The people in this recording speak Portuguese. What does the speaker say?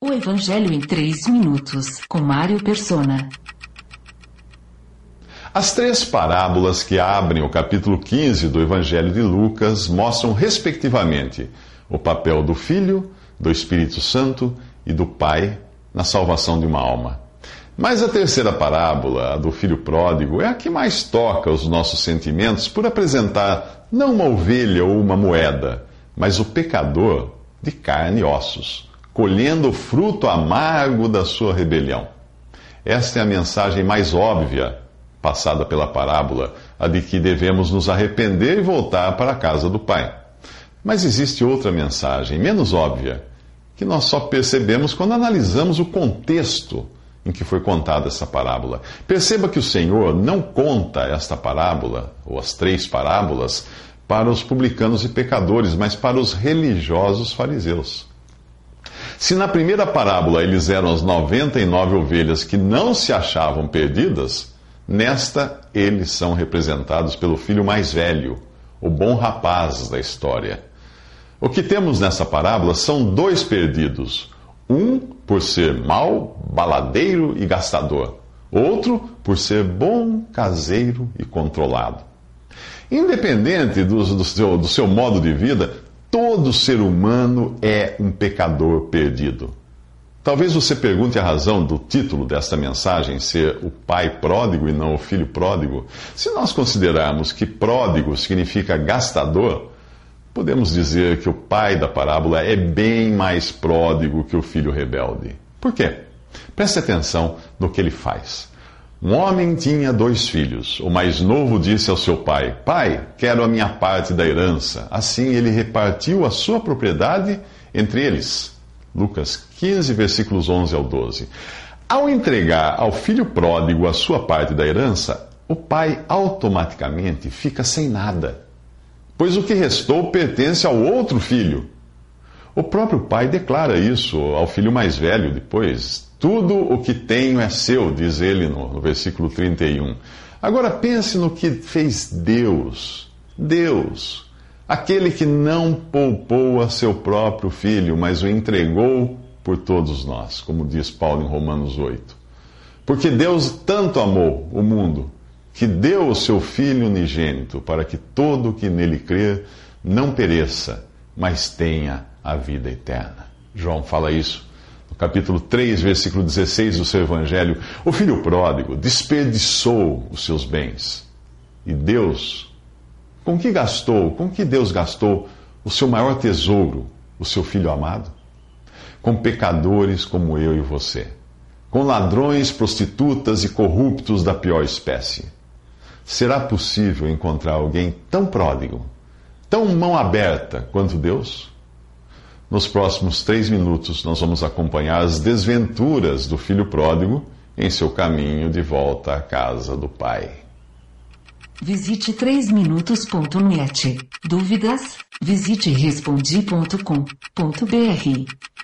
O Evangelho em 3 minutos, com Mário Persona. As três parábolas que abrem o capítulo 15 do Evangelho de Lucas mostram, respectivamente, o papel do Filho, do Espírito Santo e do Pai na salvação de uma alma. Mas a terceira parábola, a do filho pródigo, é a que mais toca os nossos sentimentos por apresentar não uma ovelha ou uma moeda, mas o pecador de carne e ossos colhendo o fruto amargo da sua rebelião. Esta é a mensagem mais óbvia passada pela parábola, a de que devemos nos arrepender e voltar para a casa do Pai. Mas existe outra mensagem, menos óbvia, que nós só percebemos quando analisamos o contexto em que foi contada essa parábola. Perceba que o Senhor não conta esta parábola, ou as três parábolas, para os publicanos e pecadores, mas para os religiosos fariseus. Se na primeira parábola eles eram as 99 ovelhas que não se achavam perdidas, nesta eles são representados pelo filho mais velho, o bom rapaz da história. O que temos nessa parábola são dois perdidos. Um por ser mau, baladeiro e gastador. Outro por ser bom, caseiro e controlado. Independente do, do, seu, do seu modo de vida, Todo ser humano é um pecador perdido. Talvez você pergunte a razão do título desta mensagem ser o pai pródigo e não o filho pródigo. Se nós considerarmos que pródigo significa gastador, podemos dizer que o pai da parábola é bem mais pródigo que o filho rebelde. Por quê? Preste atenção no que ele faz. Um homem tinha dois filhos. O mais novo disse ao seu pai: Pai, quero a minha parte da herança. Assim ele repartiu a sua propriedade entre eles. Lucas 15, versículos 11 ao 12. Ao entregar ao filho pródigo a sua parte da herança, o pai automaticamente fica sem nada, pois o que restou pertence ao outro filho. O próprio pai declara isso ao filho mais velho depois, tudo o que tenho é seu, diz ele no, no versículo 31. Agora pense no que fez Deus. Deus, aquele que não poupou a seu próprio filho, mas o entregou por todos nós, como diz Paulo em Romanos 8. Porque Deus tanto amou o mundo que deu o seu Filho unigênito para que todo o que nele crer não pereça, mas tenha a vida eterna. João fala isso capítulo 3, versículo 16 do seu Evangelho, o filho pródigo desperdiçou os seus bens. E Deus, com que gastou, com que Deus gastou o seu maior tesouro, o seu filho amado? Com pecadores como eu e você. Com ladrões, prostitutas e corruptos da pior espécie. Será possível encontrar alguém tão pródigo, tão mão aberta quanto Deus? Nos próximos três minutos, nós vamos acompanhar as desventuras do filho pródigo em seu caminho de volta à casa do pai. Visite 3minutos.net. Dúvidas? Visite respondi.com.br.